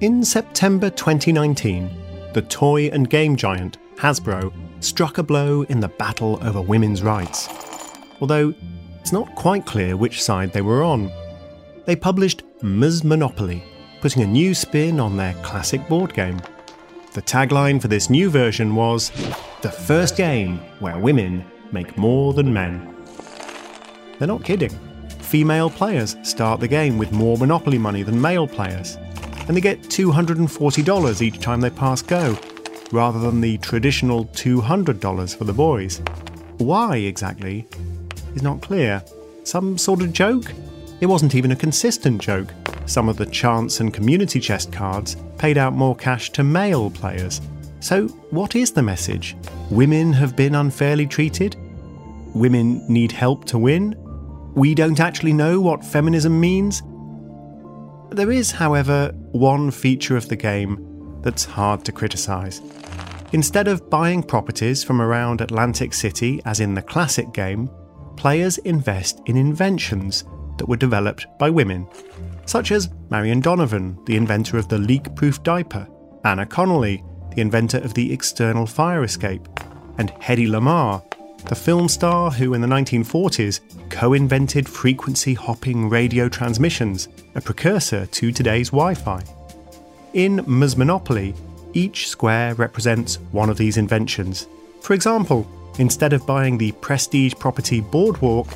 In September 2019, the toy and game giant Hasbro struck a blow in the battle over women's rights. Although it's not quite clear which side they were on. They published Ms. Monopoly, putting a new spin on their classic board game. The tagline for this new version was The first game where women make more than men. They're not kidding. Female players start the game with more Monopoly money than male players, and they get $240 each time they pass go, rather than the traditional $200 for the boys. Why exactly is not clear. Some sort of joke? It wasn't even a consistent joke. Some of the chance and community chest cards paid out more cash to male players. So, what is the message? Women have been unfairly treated? Women need help to win? We don't actually know what feminism means? There is, however, one feature of the game that's hard to criticise. Instead of buying properties from around Atlantic City, as in the classic game, players invest in inventions that were developed by women, such as Marion Donovan, the inventor of the leak proof diaper, Anna Connolly, the inventor of the external fire escape, and Hedy Lamarr, the film star who in the 1940s co invented frequency hopping radio transmissions, a precursor to today's Wi Fi. In Ms. Monopoly, each square represents one of these inventions. For example, instead of buying the prestige property Boardwalk,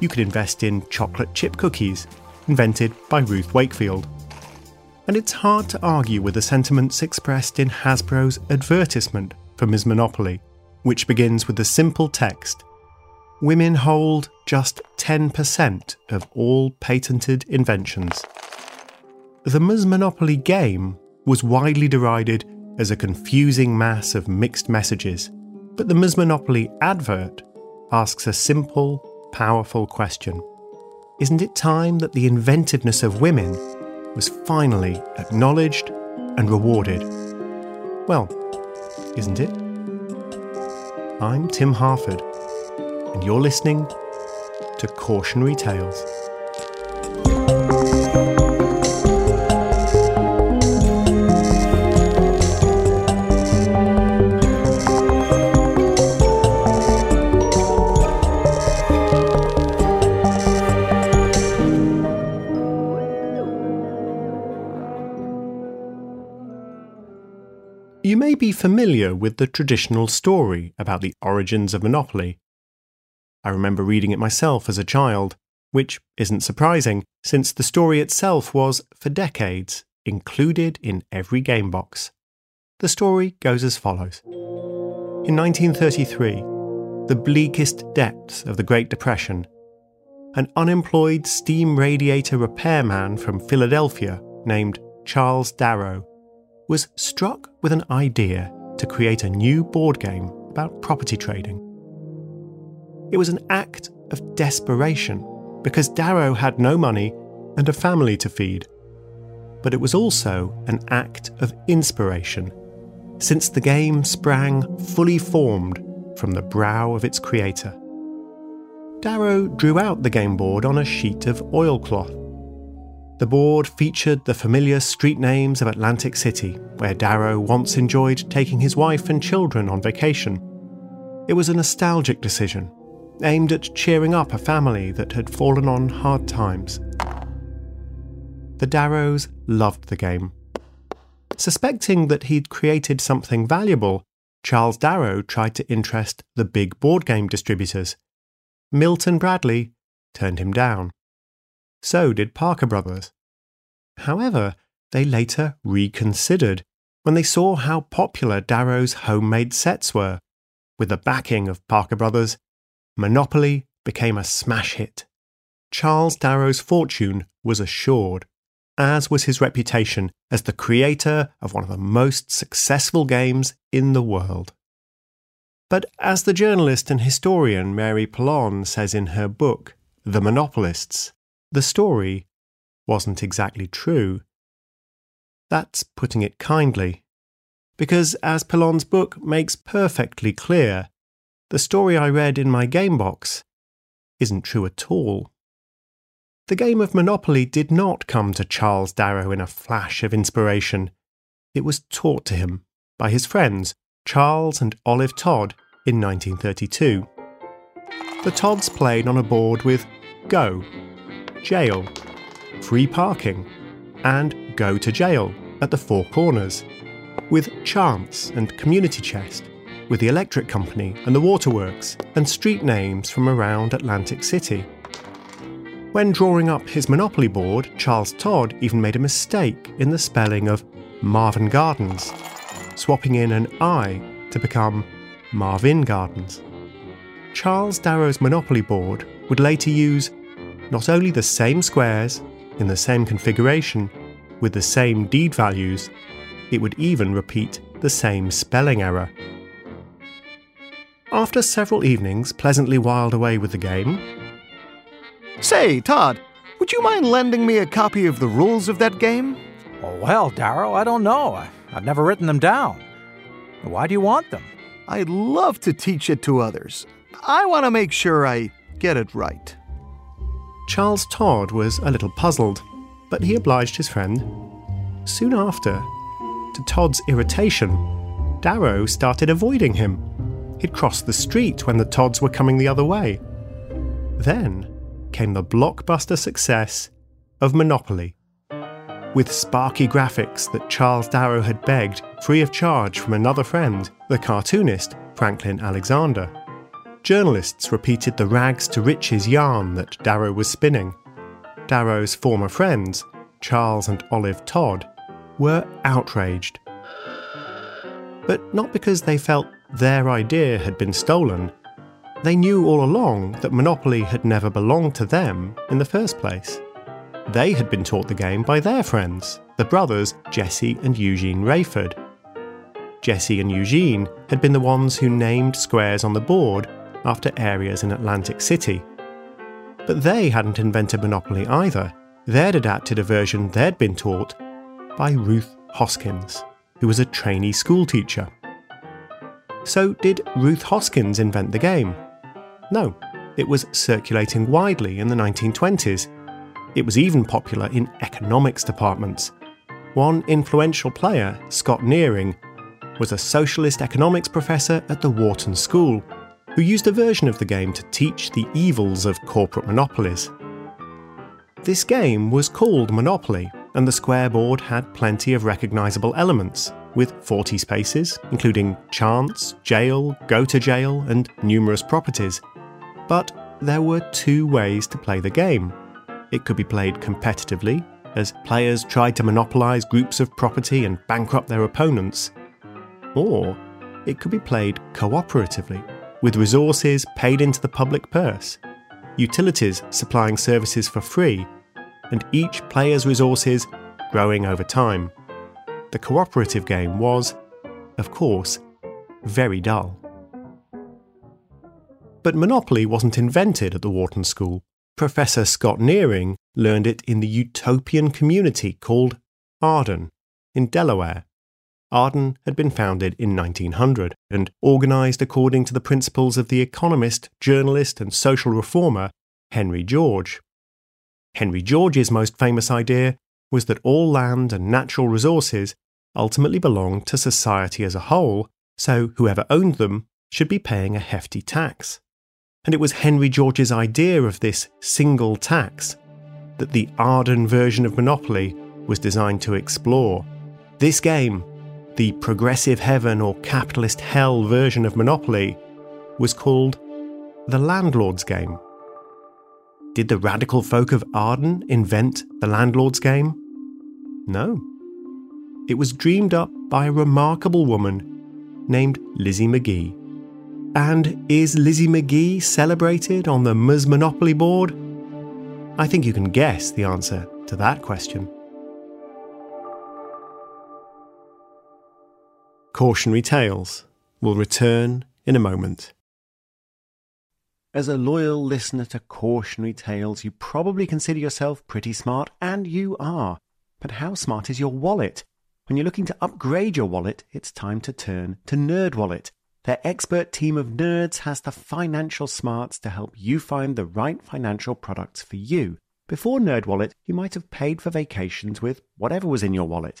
you could invest in chocolate chip cookies, invented by Ruth Wakefield. And it's hard to argue with the sentiments expressed in Hasbro's advertisement for Ms. Monopoly, which begins with the simple text Women hold just 10% of all patented inventions. The Ms. Monopoly game was widely derided as a confusing mass of mixed messages, but the Ms. Monopoly advert asks a simple, powerful question Isn't it time that the inventiveness of women was finally acknowledged and rewarded? Well, isn't it? I'm Tim Harford, and you're listening to Cautionary Tales. Familiar with the traditional story about the origins of Monopoly. I remember reading it myself as a child, which isn't surprising, since the story itself was, for decades, included in every game box. The story goes as follows In 1933, the bleakest depths of the Great Depression, an unemployed steam radiator repairman from Philadelphia named Charles Darrow was struck with an idea to create a new board game about property trading. It was an act of desperation because Darrow had no money and a family to feed. But it was also an act of inspiration, since the game sprang fully formed from the brow of its creator. Darrow drew out the game board on a sheet of oilcloth. The board featured the familiar street names of Atlantic City, where Darrow once enjoyed taking his wife and children on vacation. It was a nostalgic decision, aimed at cheering up a family that had fallen on hard times. The Darrows loved the game. Suspecting that he'd created something valuable, Charles Darrow tried to interest the big board game distributors. Milton Bradley turned him down. So did Parker Brothers. However, they later reconsidered when they saw how popular Darrow's homemade sets were. With the backing of Parker Brothers, Monopoly became a smash hit. Charles Darrow's fortune was assured as was his reputation as the creator of one of the most successful games in the world. But as the journalist and historian Mary Pilon says in her book, The Monopolists, the story wasn't exactly true. That's putting it kindly. Because as Pilon's book makes perfectly clear, the story I read in my game box isn't true at all. The game of Monopoly did not come to Charles Darrow in a flash of inspiration. It was taught to him by his friends Charles and Olive Todd in 1932. The Todds played on a board with Go, Jail, Free Parking, and Go to Jail at the four corners, with Chance and Community Chest, with the Electric Company and the Waterworks, and street names from around Atlantic City. When drawing up his Monopoly board, Charles Todd even made a mistake in the spelling of Marven Gardens, swapping in an I to become Marvin Gardens. Charles Darrow's Monopoly board would later use not only the same squares in the same configuration with the same deed values, it would even repeat the same spelling error. After several evenings pleasantly whiled away with the game, Say, Todd, would you mind lending me a copy of the rules of that game? Oh, well, Darrow, I don't know. I, have never written them down. Why do you want them? I'd love to teach it to others. I want to make sure I get it right. Charles Todd was a little puzzled, but he obliged his friend. Soon after, to Todd's irritation, Darrow started avoiding him. He'd crossed the street when the Todds were coming the other way. Then, came the blockbuster success of Monopoly. With sparky graphics that Charles Darrow had begged free of charge from another friend, the cartoonist Franklin Alexander. Journalists repeated the rags to riches yarn that Darrow was spinning. Darrow's former friends, Charles and Olive Todd, were outraged. But not because they felt their idea had been stolen, they knew all along that Monopoly had never belonged to them in the first place. They had been taught the game by their friends, the brothers Jesse and Eugene Raiford. Jesse and Eugene had been the ones who named squares on the board after areas in Atlantic City. But they hadn't invented Monopoly either. They'd adapted a version they'd been taught by Ruth Hoskins, who was a trainee schoolteacher. So, did Ruth Hoskins invent the game? No, it was circulating widely in the 1920s. It was even popular in economics departments. One influential player, Scott Nearing, was a socialist economics professor at the Wharton School, who used a version of the game to teach the evils of corporate monopolies. This game was called Monopoly, and the square board had plenty of recognisable elements, with 40 spaces, including chance, jail, go to jail, and numerous properties. But there were two ways to play the game. It could be played competitively, as players tried to monopolise groups of property and bankrupt their opponents. Or it could be played cooperatively, with resources paid into the public purse. utilities supplying services for free, and each player's resources growing over time. The cooperative game was, of course, very dull. But Monopoly wasn't invented at the Wharton School. Professor Scott Nearing learned it in the utopian community called Arden in Delaware. Arden had been founded in 1900 and organised according to the principles of the economist, journalist, and social reformer Henry George. Henry George's most famous idea was that all land and natural resources ultimately belonged to society as a whole, so whoever owned them should be paying a hefty tax. And it was Henry George's idea of this single tax that the Arden version of Monopoly was designed to explore. This game, the progressive heaven or capitalist hell version of Monopoly, was called the Landlord's Game. Did the radical folk of Arden invent the Landlord's Game? No. It was dreamed up by a remarkable woman named Lizzie Magie. And is Lizzie Magie celebrated on the Ms Monopoly board? I think you can guess the answer to that question. Cautionary Tales will return in a moment. As a loyal listener to Cautionary Tales, you probably consider yourself pretty smart, and you are. But how smart is your wallet? When you're looking to upgrade your wallet, it's time to turn to NerdWallet. Their expert team of nerds has the financial smarts to help you find the right financial products for you. Before NerdWallet, you might have paid for vacations with whatever was in your wallet,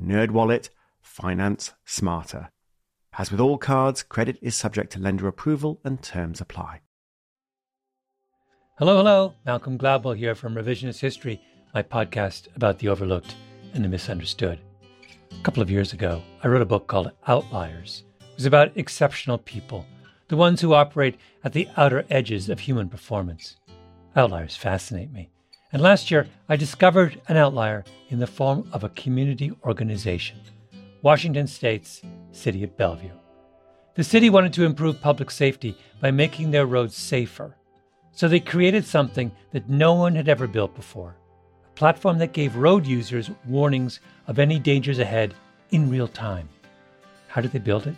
Nerdwallet, finance smarter. As with all cards, credit is subject to lender approval and terms apply. Hello, hello. Malcolm Gladwell here from Revisionist History, my podcast about the overlooked and the misunderstood. A couple of years ago, I wrote a book called Outliers It was about exceptional people, the ones who operate at the outer edges of human performance. Outliers fascinate me. And last year, I discovered an outlier in the form of a community organization Washington State's City of Bellevue. The city wanted to improve public safety by making their roads safer. So they created something that no one had ever built before a platform that gave road users warnings of any dangers ahead in real time. How did they build it?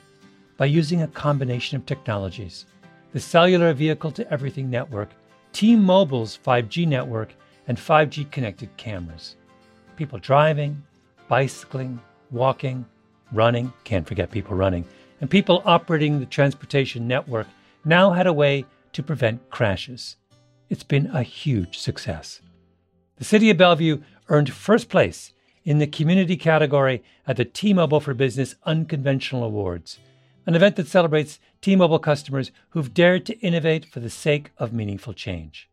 by using a combination of technologies the cellular vehicle to everything network, T Mobile's 5G network, and 5G connected cameras. People driving, bicycling, walking, running, can't forget people running, and people operating the transportation network now had a way to prevent crashes. It's been a huge success. The City of Bellevue earned first place in the community category at the T Mobile for Business Unconventional Awards an event that celebrates T Mobile customers who've dared to innovate for the sake of meaningful change.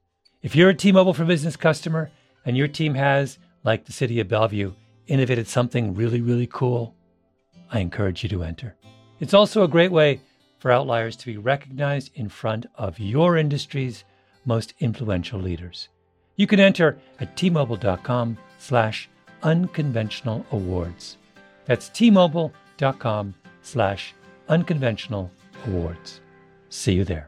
If you're a T Mobile for Business customer and your team has, like the city of Bellevue, innovated something really, really cool, I encourage you to enter. It's also a great way for outliers to be recognized in front of your industry's most influential leaders. You can enter at tmobile.com slash unconventional awards. That's tmobile.com slash Unconventional Awards. See you there.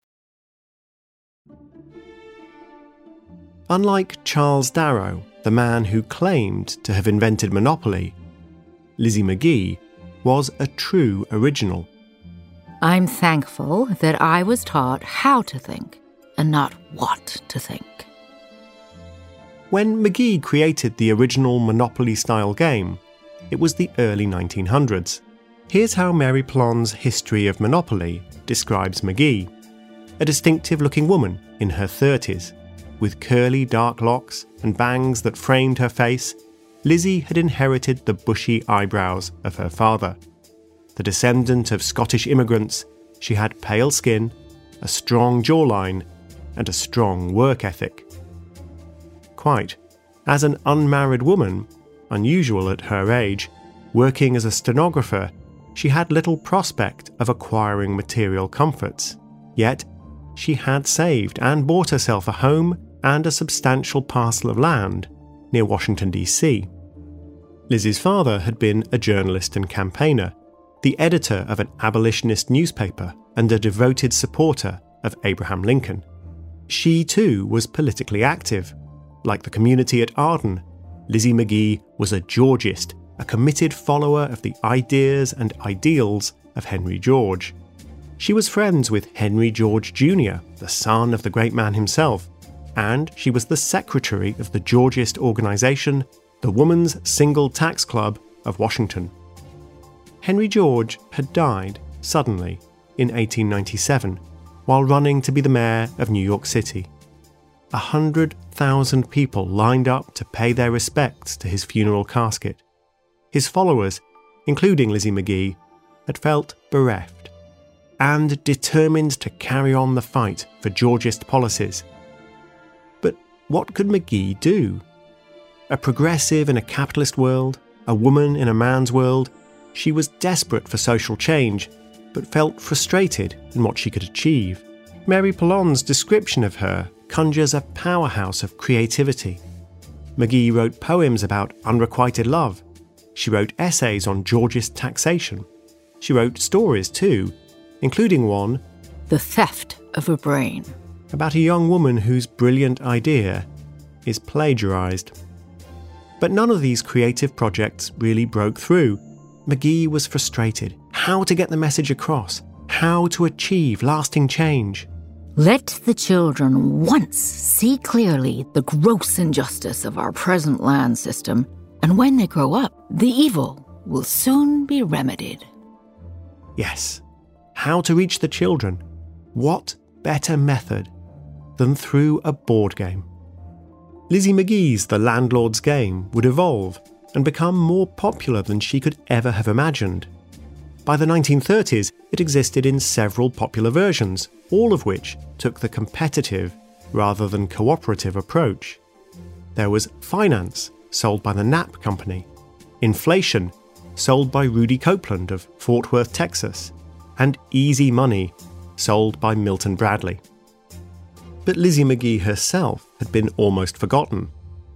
Unlike Charles Darrow, the man who claimed to have invented Monopoly, Lizzie Magie was a true original. I'm thankful that I was taught how to think. and not what to think. When Magie created the original Monopoly style game, it was the early 1900s. Here's how Mary Pilon's History of Monopoly describes Magie a distinctive looking woman in her 30s, with curly dark locks and bangs that framed her face. Lizzie had inherited the bushy eyebrows of her father. The descendant of Scottish immigrants, she had pale skin, a strong jawline, and a strong work ethic. Quite. As an unmarried woman, unusual at her age, working as a stenographer, she had little prospect of acquiring material comforts. Yet, she had saved and bought herself a home and a substantial parcel of land near Washington, D.C. Lizzie's father had been a journalist and campaigner, the editor of an abolitionist newspaper and a devoted supporter of Abraham Lincoln. She too was politically active. Like the community at Arden, Lizzie Magie was a Georgist, a committed follower of the ideas and ideals of Henry George. She was friends with Henry George Jr., the son of the great man himself, and she was the secretary of the Georgist organization, the Woman's Single Tax Club of Washington. Henry George had died suddenly in 1897 while running to be the mayor of New York City. A hundred thousand people lined up to pay their respects to his funeral casket. His followers, including Lizzie Magie, had felt bereft and determined to carry on the fight for Georgist policies. What could Magie do? A progressive in a capitalist world, a woman in a man's world, she was desperate for social change, but felt frustrated in what she could achieve. Mary Pilon's description of her conjures a powerhouse of creativity. Magie wrote poems about unrequited love. She wrote essays on Georgist taxation. She wrote stories, too, including one The Theft of a Brain about a young woman whose brilliant idea is plagiarized. But none of these creative projects really broke through. Magie was frustrated. How to get the message across? How to achieve lasting change? Let the children once see clearly the gross injustice of our present land system, and when they grow up, the evil will soon be remedied. Yes, how to reach the children, what better method than through a board game? Lizzie Magie's The Landlord's Game would evolve and become more popular than she could ever have imagined. By the 1930s, it existed in several popular versions, all of which took the competitive rather than cooperative approach. There was Finance, sold by the Knapp Company, Inflation, sold by Rudy Copeland of Fort Worth, Texas, and Easy Money, sold by Milton Bradley. But Lizzie Magie herself had been almost forgotten,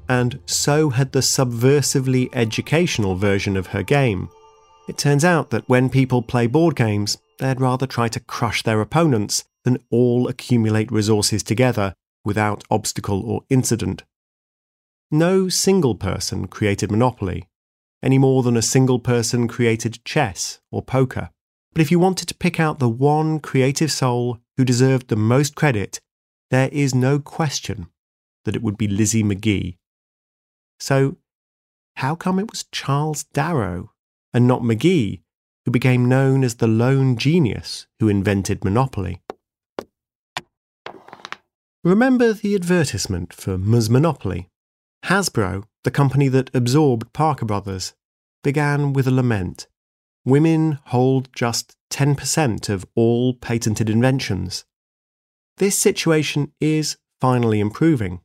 and so had the subversively educational version of her game. It turns out that when people play board games, they'd rather try to crush their opponents than all accumulate resources together without obstacle or incident. No single person created Monopoly, any more than a single person created chess or poker. But if you wanted to pick out the one creative soul who deserved the most credit, there is no question that it would be Lizzie Magie. So, how come it was Charles Darrow and not Magie who became known as the lone genius who invented Monopoly? Remember the advertisement for Ms. Monopoly? Hasbro, the company that absorbed Parker Brothers, began with a lament women hold just 10% of all patented inventions. This situation is finally improving.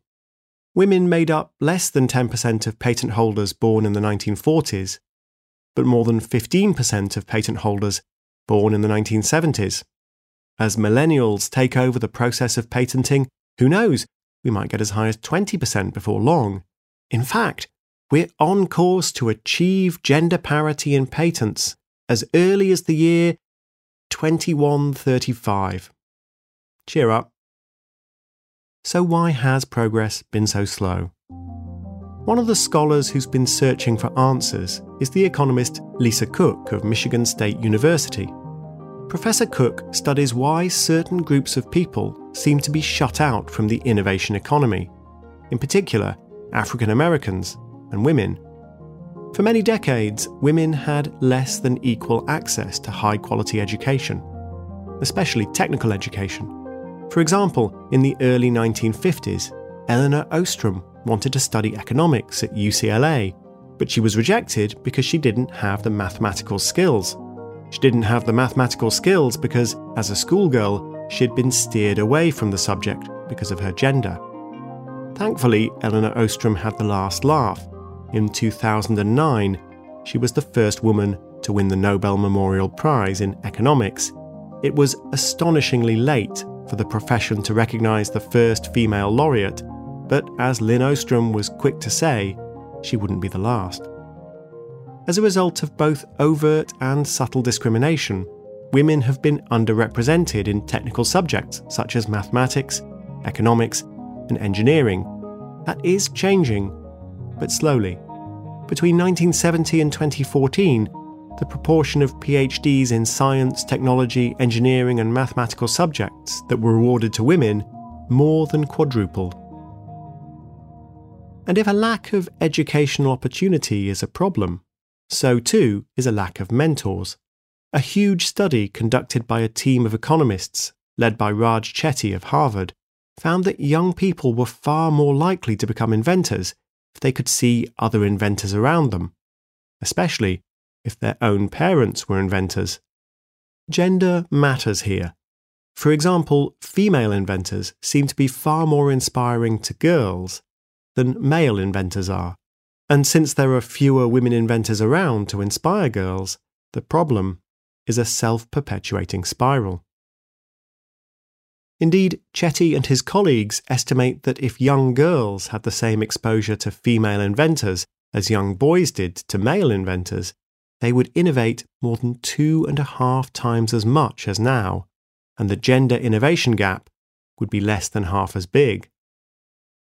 Women made up less than 10% of patent holders born in the 1940s, but more than 15% of patent holders born in the 1970s. As millennials take over the process of patenting, who knows, we might get as high as 20% before long. In fact, we're on course to achieve gender parity in patents as early as the year 2135. Cheer up. So, why has progress been so slow? One of the scholars who's been searching for answers is the economist Lisa Cook of Michigan State University. Professor Cook studies why certain groups of people seem to be shut out from the innovation economy, in particular, African Americans and women. For many decades, women had less than equal access to high quality education, especially technical education. For example, in the early 1950s, Elinor Ostrom wanted to study economics at UCLA, but she was rejected because she didn't have the mathematical skills. She didn't have the mathematical skills because, as a schoolgirl, she had been steered away from the subject because of her gender. Thankfully, Elinor Ostrom had the last laugh. In 2009, she was the first woman to win the Nobel Memorial Prize in Economics. It was astonishingly late for the profession to recognise the first female laureate, but as Lynn Ostrom was quick to say, she wouldn't be the last. As a result of both overt and subtle discrimination, women have been underrepresented in technical subjects such as mathematics, economics, and engineering. That is changing, but slowly. Between 1970 and 2014, the proportion of PhDs in science, technology, engineering, and mathematical subjects that were awarded to women more than quadrupled. And if a lack of educational opportunity is a problem, so too is a lack of mentors. A huge study conducted by a team of economists, led by Raj Chetty of Harvard, found that young people were far more likely to become inventors if they could see other inventors around them, especially if their own parents were inventors. Gender matters here. For example, female inventors seem to be far more inspiring to girls than male inventors are. And since there are fewer women inventors around to inspire girls, the problem is a self perpetuating spiral. Indeed, Chetty and his colleagues estimate that if young girls had the same exposure to female inventors as young boys did to male inventors, they would innovate more than two and a half times as much as now, and the gender innovation gap would be less than half as big.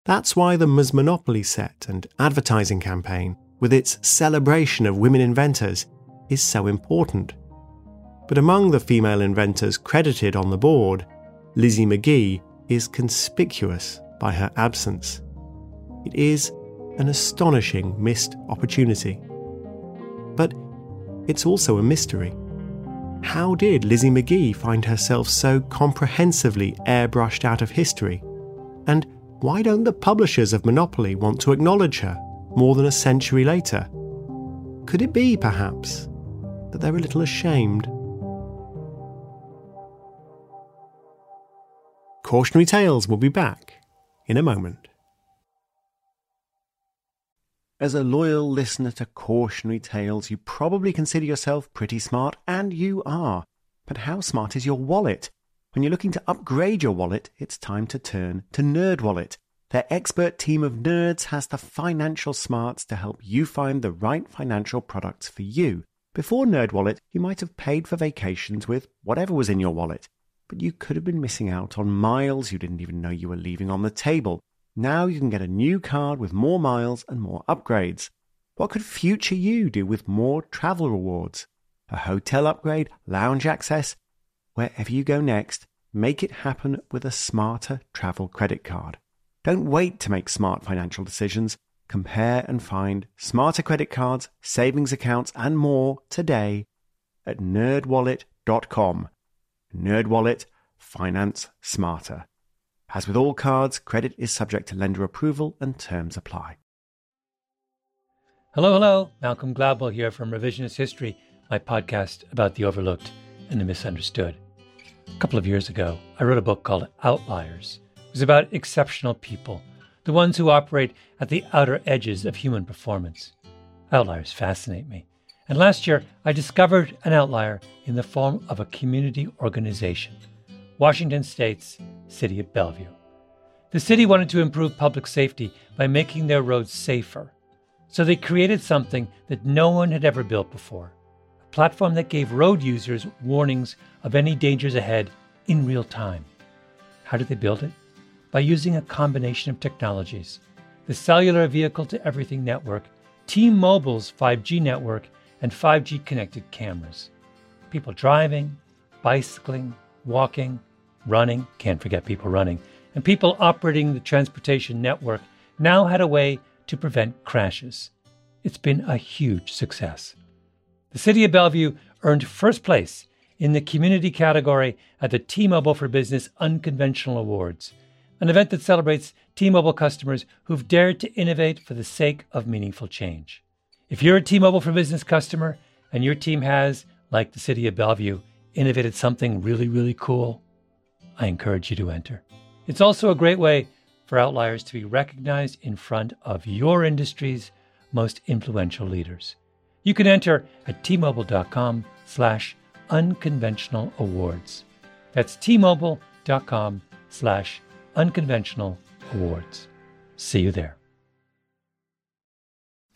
That's why the Ms. Monopoly set and advertising campaign, with its celebration of women inventors, is so important. But among the female inventors credited on the board, Lizzie Magie is conspicuous by her absence. It is an astonishing missed opportunity. But it's also a mystery. How did Lizzie Magie find herself so comprehensively airbrushed out of history? And why don't the publishers of Monopoly want to acknowledge her more than a century later? Could it be, perhaps, that they're a little ashamed? Cautionary Tales will be back in a moment. As a loyal listener to Cautionary Tales, you probably consider yourself pretty smart, and you are. But how smart is your wallet? When you're looking to upgrade your wallet, it's time to turn to NerdWallet. Their expert team of nerds has the financial smarts to help you find the right financial products for you. Before NerdWallet, you might have paid for vacations with whatever was in your wallet, but you could have been missing out on miles you didn't even know you were leaving on the table. Now you can get a new card with more miles and more upgrades. What could future you do with more travel rewards? A hotel upgrade, lounge access, Wherever you go next, make it happen with a smarter travel credit card. Don't wait to make smart financial decisions. Compare and find smarter credit cards, savings accounts, and more today at nerdwallet.com. Nerdwallet, finance smarter. As with all cards, credit is subject to lender approval and terms apply. Hello, hello. Malcolm Gladwell here from Revisionist History, my podcast about the overlooked and the misunderstood. A couple of years ago, I wrote a book called Outliers. It was about exceptional people, the ones who operate at the outer edges of human performance. Outliers fascinate me. And last year, I discovered an outlier in the form of a community organization Washington State's City of Bellevue. The city wanted to improve public safety by making their roads safer. So they created something that no one had ever built before a platform that gave road users warnings of any dangers ahead in real time. How did they build it? By using a combination of technologies the cellular vehicle to everything network, T Mobile's 5G network, and 5G connected cameras. People driving, bicycling, walking, running, can't forget people running, and people operating the transportation network now had a way to prevent crashes. It's been a huge success. The City of Bellevue earned first place in the community category at the T Mobile for Business Unconventional Awards, an event that celebrates T Mobile customers who've dared to innovate for the sake of meaningful change. If you're a T Mobile for Business customer and your team has, like the City of Bellevue, innovated something really, really cool, I encourage you to enter. It's also a great way for outliers to be recognized in front of your industry's most influential leaders. You can enter at tmobile.com slash unconventional awards. That's tmobile.com slash unconventional awards. See you there.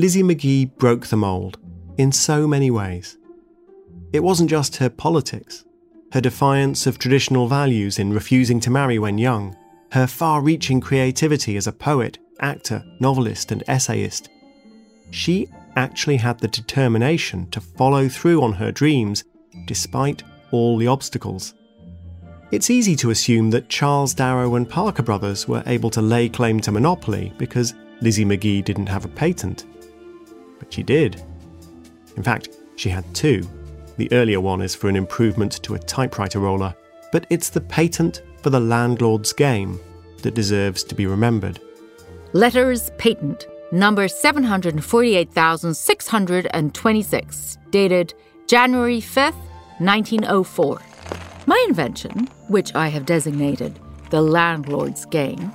Lizzie Magie broke the mould in so many ways. It wasn't just her politics, her defiance of traditional values in refusing to marry when young, her far reaching creativity as a poet, actor, novelist, and essayist. She actually had the determination to follow through on her dreams despite all the obstacles. It's easy to assume that Charles Darrow and Parker Brothers were able to lay claim to monopoly because Lizzie Magie didn't have a patent. But she did. In fact, she had two. The earlier one is for an improvement to a typewriter roller, but it's the patent for the landlord's game that deserves to be remembered. Letters Patent, number 748,626, dated January 5th, 1904. My invention, which I have designated the landlord's game,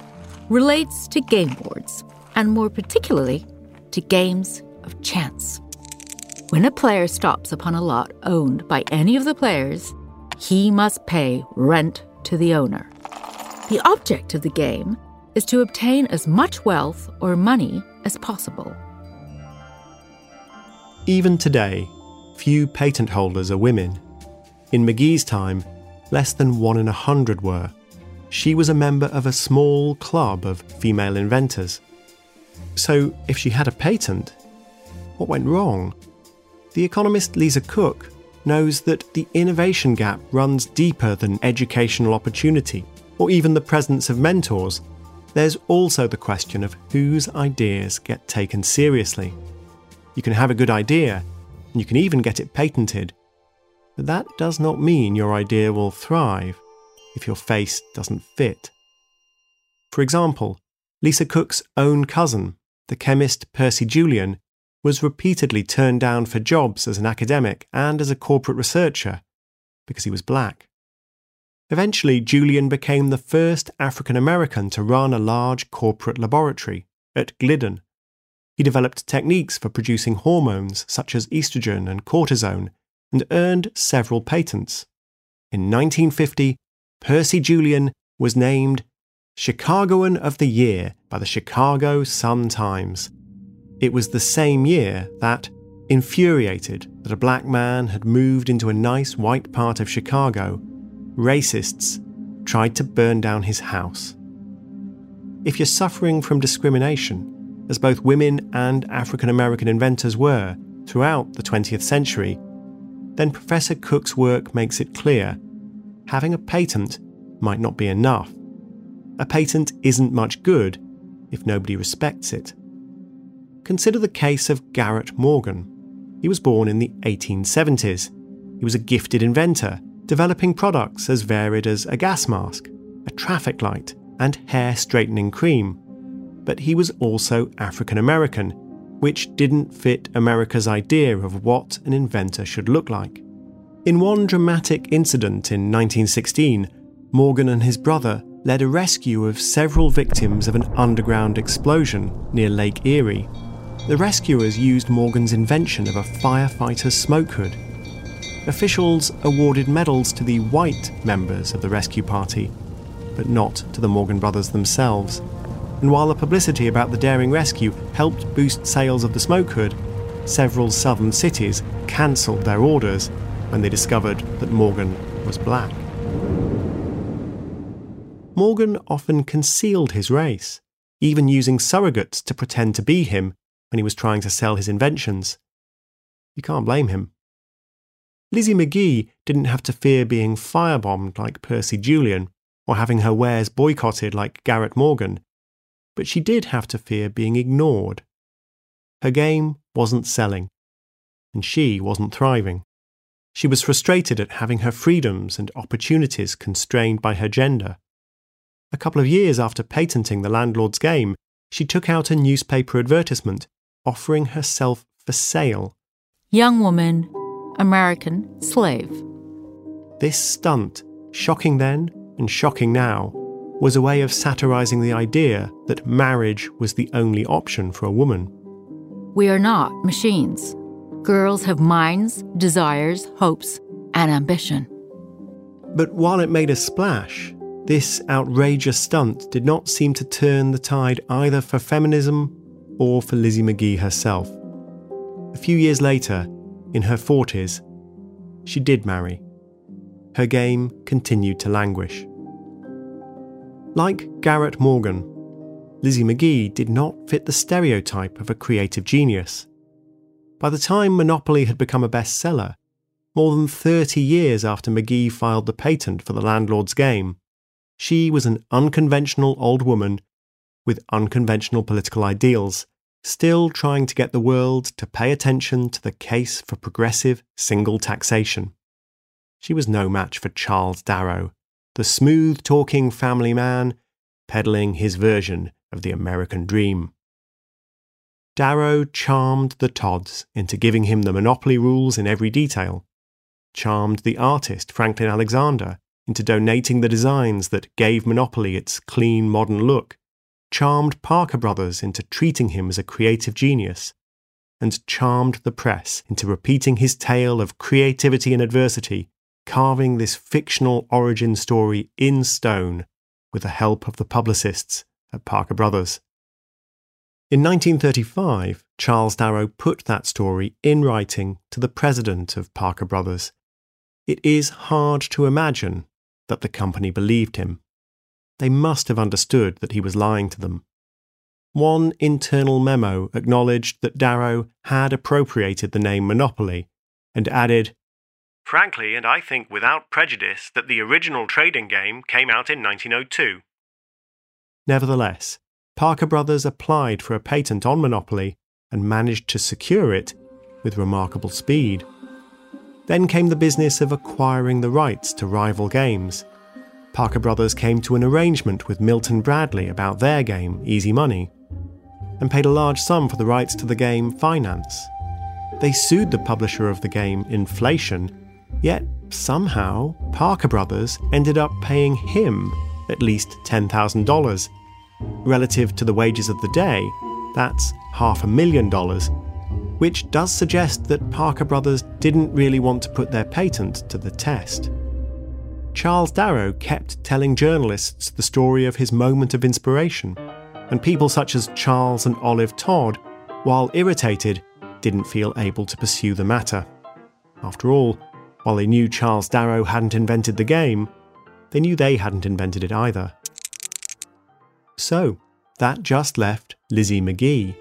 relates to game boards, and more particularly to games of chance. When a player stops upon a lot owned by any of the players, he must pay rent to the owner. The object of the game is to obtain as much wealth or money as possible. Even today, few patent holders are women. In Magie's time, less than one in a hundred were. She was a member of a small club of female inventors. So, if she had a patent, what went wrong? The economist Lisa Cook knows that the innovation gap runs deeper than educational opportunity or even the presence of mentors. There's also the question of whose ideas get taken seriously. You can have a good idea, and you can even get it patented, but that does not mean your idea will thrive if your face doesn't fit. For example, Lisa Cook's own cousin, the chemist Percy Julian, was repeatedly turned down for jobs as an academic and as a corporate researcher because he was black. Eventually, Julian became the first African American to run a large corporate laboratory at Glidden. He developed techniques for producing hormones such as estrogen and cortisone and earned several patents. In 1950, Percy Julian was named Chicagoan of the Year by the Chicago Sun-Times. It was the same year that, infuriated that a black man had moved into a nice white part of Chicago, racists tried to burn down his house. If you're suffering from discrimination, as both women and African American inventors were throughout the 20th century, then Professor Cook's work makes it clear having a patent might not be enough. A patent isn't much good if nobody respects it. Consider the case of Garrett Morgan. He was born in the 1870s. He was a gifted inventor, developing products as varied as a gas mask, a traffic light, and hair straightening cream. But he was also African American which didn't fit America's idea of what an inventor should look like. In one dramatic incident in 1916, Morgan and his brother led a rescue of several victims of an underground explosion near Lake Erie. the rescuers used Morgan's invention of a firefighter's smoke hood. Officials awarded medals to the white members of the rescue party, but not to the Morgan brothers themselves. And while the publicity about the daring rescue helped boost sales of the smoke hood, several southern cities cancelled their orders when they discovered that Morgan was black. Morgan often concealed his race, even using surrogates to pretend to be him when he was trying to sell his inventions. You can't blame him. Lizzie Magie didn't have to fear being firebombed like Percy Julian or having her wares boycotted like Garrett Morgan, but she did have to fear being ignored. Her game wasn't selling, and she wasn't thriving. She was frustrated at having her freedoms and opportunities constrained by her gender. A couple of years after patenting the landlord's game, she took out a newspaper advertisement offering herself for sale. Young woman, American, slave. This stunt, shocking then and shocking now, was a way of satirizing the idea that marriage was the only option for a woman. We are not machines. Girls have minds, desires, hopes, and ambition. But while it made a splash, this outrageous stunt did not seem to turn the tide either for feminism or for Lizzie Magie herself. A few years later, in her 40s, she did marry. Her game continued to languish. Like Garrett Morgan, Lizzie Magie did not fit the stereotype of a creative genius. By the time Monopoly had become a bestseller, more than 30 years after Magie filed the patent for the landlord's game, she was an unconventional old woman with unconventional political ideals, still trying to get the world to pay attention to the case for progressive single taxation. She was no match for Charles Darrow, the smooth talking family man peddling his version of the American dream. Darrow charmed the Todds into giving him the monopoly rules in every detail, charmed the artist Franklin Alexander into donating the designs that gave Monopoly its clean modern look, charmed Parker Brothers into treating him as a creative genius, and charmed the press into repeating his tale of creativity and adversity, carving this fictional origin story in stone with the help of the publicists at Parker Brothers. In 1935, Charles Darrow put that story in writing to the president of Parker Brothers. It is hard to imagine that the company believed him. They must have understood that he was lying to them. One internal memo acknowledged that Darrow had appropriated the name Monopoly and added, Frankly, and I think without prejudice, that the original trading game came out in 1902. Nevertheless, Parker Brothers applied for a patent on Monopoly and managed to secure it with remarkable speed. Then came the business of acquiring the rights to rival games. Parker Brothers came to an arrangement with Milton Bradley about their game, Easy Money, and paid a large sum for the rights to the game Finance. They sued the publisher of the game Inflation, yet somehow Parker Brothers ended up paying him at least $10,000. Relative to the wages of the day, that's half a million dollars which does suggest that Parker Brothers didn't really want to put their patent to the test. Charles Darrow kept telling journalists the story of his moment of inspiration, and people such as Charles and Olive Todd, while irritated, didn't feel able to pursue the matter. After all, while they knew Charles Darrow hadn't invented the game, they knew they hadn't invented it either. So, that just left Lizzie Magie.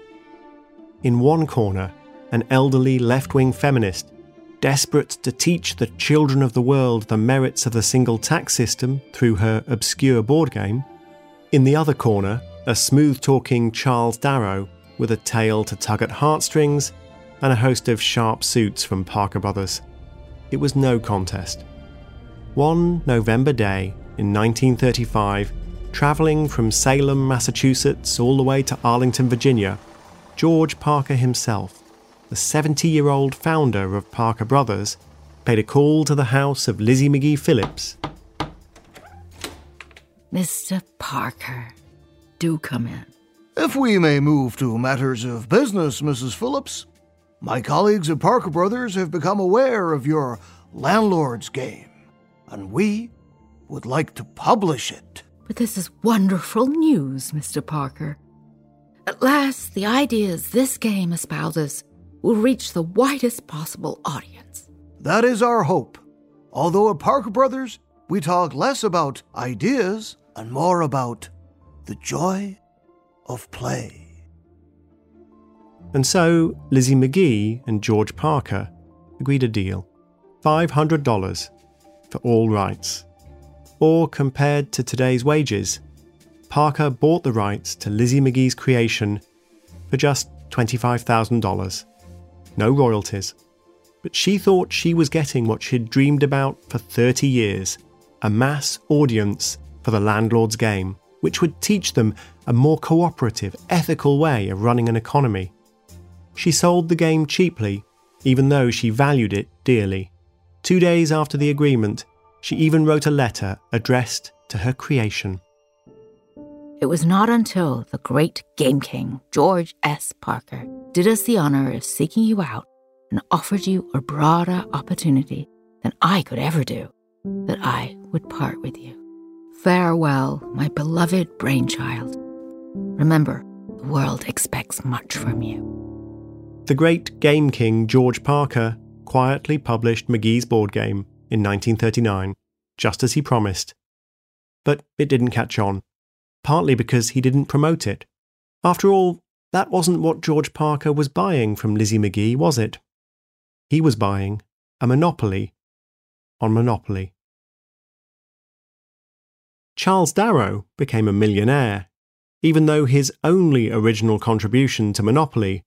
In one corner, an elderly left wing feminist, desperate to teach the children of the world the merits of the single tax system through her obscure board game. In the other corner, a smooth talking Charles Darrow with a tale to tug at heartstrings and a host of sharp suits from Parker Brothers. It was no contest. One November day in 1935, travelling from Salem, Massachusetts, all the way to Arlington, Virginia, George Parker himself the 70 year old founder of Parker Brothers, paid a call to the house of Lizzie Magie Phillips. Mr. Parker, do come in. If we may move to matters of business, Mrs. Phillips, my colleagues at Parker Brothers have become aware of your landlord's game, and we would like to publish it. But this is wonderful news, Mr. Parker. At last, the ideas this game espouses will reach the widest possible audience. That is our hope. Although at Parker Brothers, we talk less about ideas and more about the joy of play. And so Lizzie Magie and George Parker agreed a deal $500 for all rights. Or compared to today's wages, Parker bought the rights to Lizzie Magie's creation for just $25,000. No royalties. But she thought she was getting what she'd dreamed about for 30 years a mass audience for the landlord's game, which would teach them a more cooperative, ethical way of running an economy. She sold the game cheaply, even though she valued it dearly. Two days after the agreement, she even wrote a letter addressed to her creation. It was not until the great Game King, George S. Parker, did us the honor of seeking you out and offered you a broader opportunity than I could ever do that I would part with you. Farewell, my beloved brainchild. Remember, the world expects much from you. The great game king George Parker quietly published Magie's board game in 1939, just as he promised. But it didn't catch on, partly because he didn't promote it. After all, that wasn't what George Parker was buying from Lizzie Magie, was it? He was buying a monopoly on Monopoly. Charles Darrow became a millionaire, even though his only original contribution to Monopoly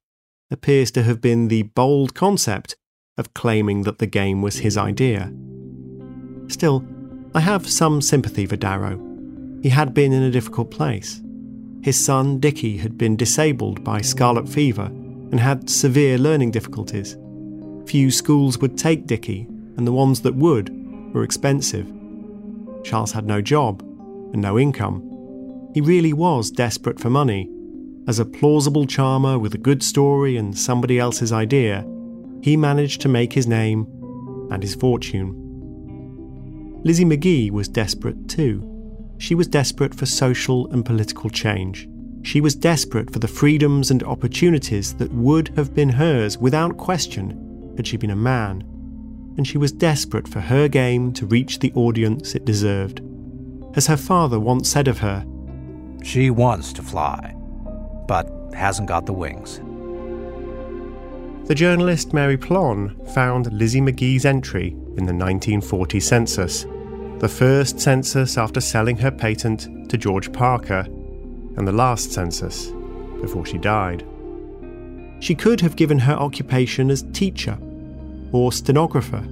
appears to have been the bold concept of claiming that the game was his idea. Still, I have some sympathy for Darrow. He had been in a difficult place. His son, Dickie, had been disabled by scarlet fever and had severe learning difficulties. Few schools would take Dickie, and the ones that would were expensive. Charles had no job and no income. He really was desperate for money. As a plausible charmer with a good story and somebody else's idea, he managed to make his name and his fortune. Lizzie Magie was desperate too. She was desperate for social and political change. She was desperate for the freedoms and opportunities that would have been hers without question had she been a man. And she was desperate for her game to reach the audience it deserved. As her father once said of her, She wants to fly, but hasn't got the wings. The journalist Mary Pilon found Lizzie Magie's entry in the 1940 census, the first census after selling her patent to George Parker, and the last census before she died. She could have given her occupation as teacher, or stenographer,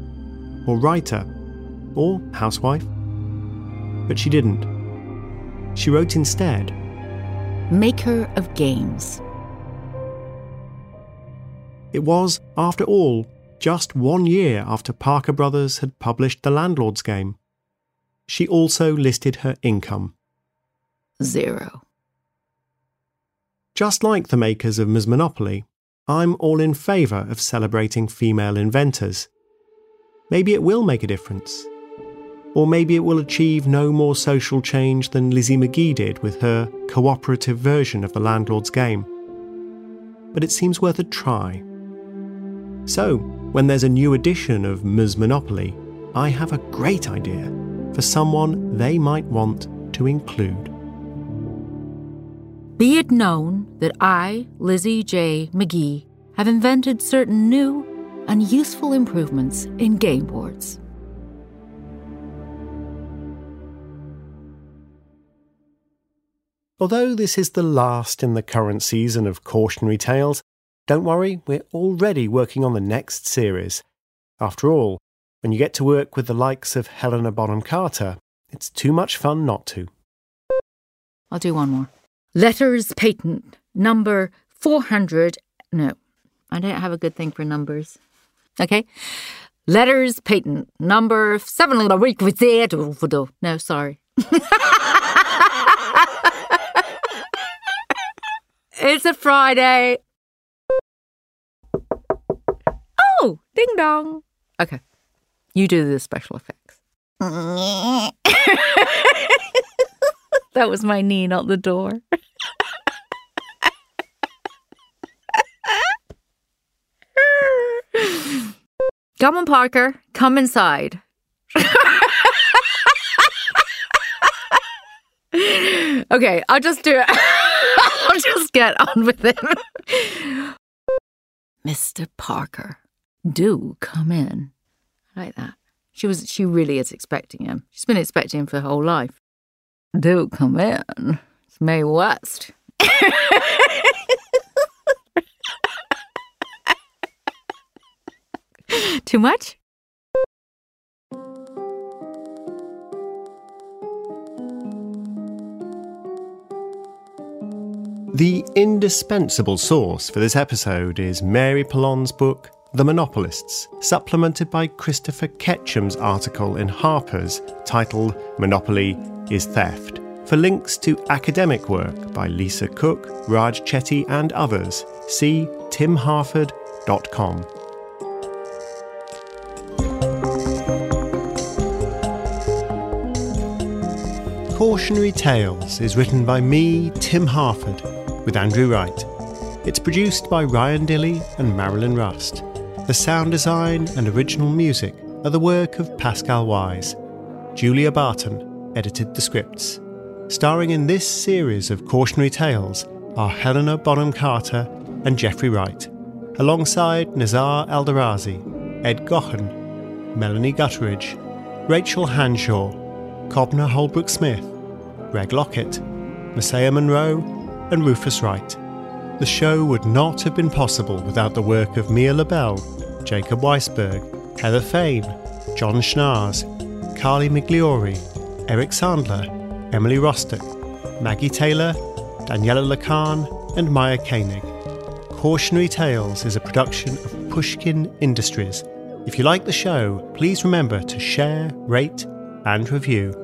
or writer, or housewife. But she didn't. She wrote instead Maker of games. It was, after all, just one year after Parker Brothers had published The Landlord's Game. She also listed her income. Zero. Just like the makers of Ms. Monopoly, I'm all in favour of celebrating female inventors. Maybe it will make a difference. Or maybe it will achieve no more social change than Lizzie Magie did with her cooperative version of the landlord's game. But it seems worth a try. So, when there's a new edition of Ms. Monopoly, I have a great idea for someone they might want to include. Be it known that I, Lizzie J. Magie, have invented certain new and useful improvements in game boards. Although this is the last in the current season of Cautionary Tales, don't worry, we're already working on the next series. After all, when you get to work with the likes of Helena Bonham Carter, it's too much fun not to. I'll do one more. Letters patent number 400. No, I don't have a good thing for numbers. Okay. Letters patent number seven. No, sorry. It's a Friday. Oh, ding dong. Okay. You do the special effects. that was my knee, not the door. Come on, Parker. Come inside. okay, I'll just do it. Get on with it. Mr. Parker, do come in. I like that. She was she really is expecting him. She's been expecting him for her whole life. Do come in. It's Mae West. Too much? The indispensable source for this episode is Mary Pilon's book, The Monopolists, supplemented by Christopher Ketcham's article in Harper's titled Monopoly is Theft. For links to academic work by Lisa Cook, Raj Chetty, and others, see timharford.com. Cautionary Tales is written by me, Tim Harford, with Andrew Wright. It's produced by Ryan Dilley and Marilyn Rust. The sound design and original music are the work of Pascal Wyse. Julia Barton edited the scripts. Starring in this series of cautionary tales are Helena Bonham Carter and Jeffrey Wright, alongside Nazar Eldarazi, Ed Gaughan, Melanie Gutteridge, Rachel Hanshaw, Cobna Holdbrook Smith, Greg Lockett, Messiah Monroe, and Rufus Wright. The show would not have been possible without the work of Mia Lobel, Jacob Weisberg, Heather Fain, Jon Schnaars, Carly Migliori, Eric Sandler, Emily Rostek, Maggie Taylor, Daniella Lakhan, and Maya Koenig. Cautionary Tales is a production of Pushkin Industries. If you like the show, please remember to share, rate, and review.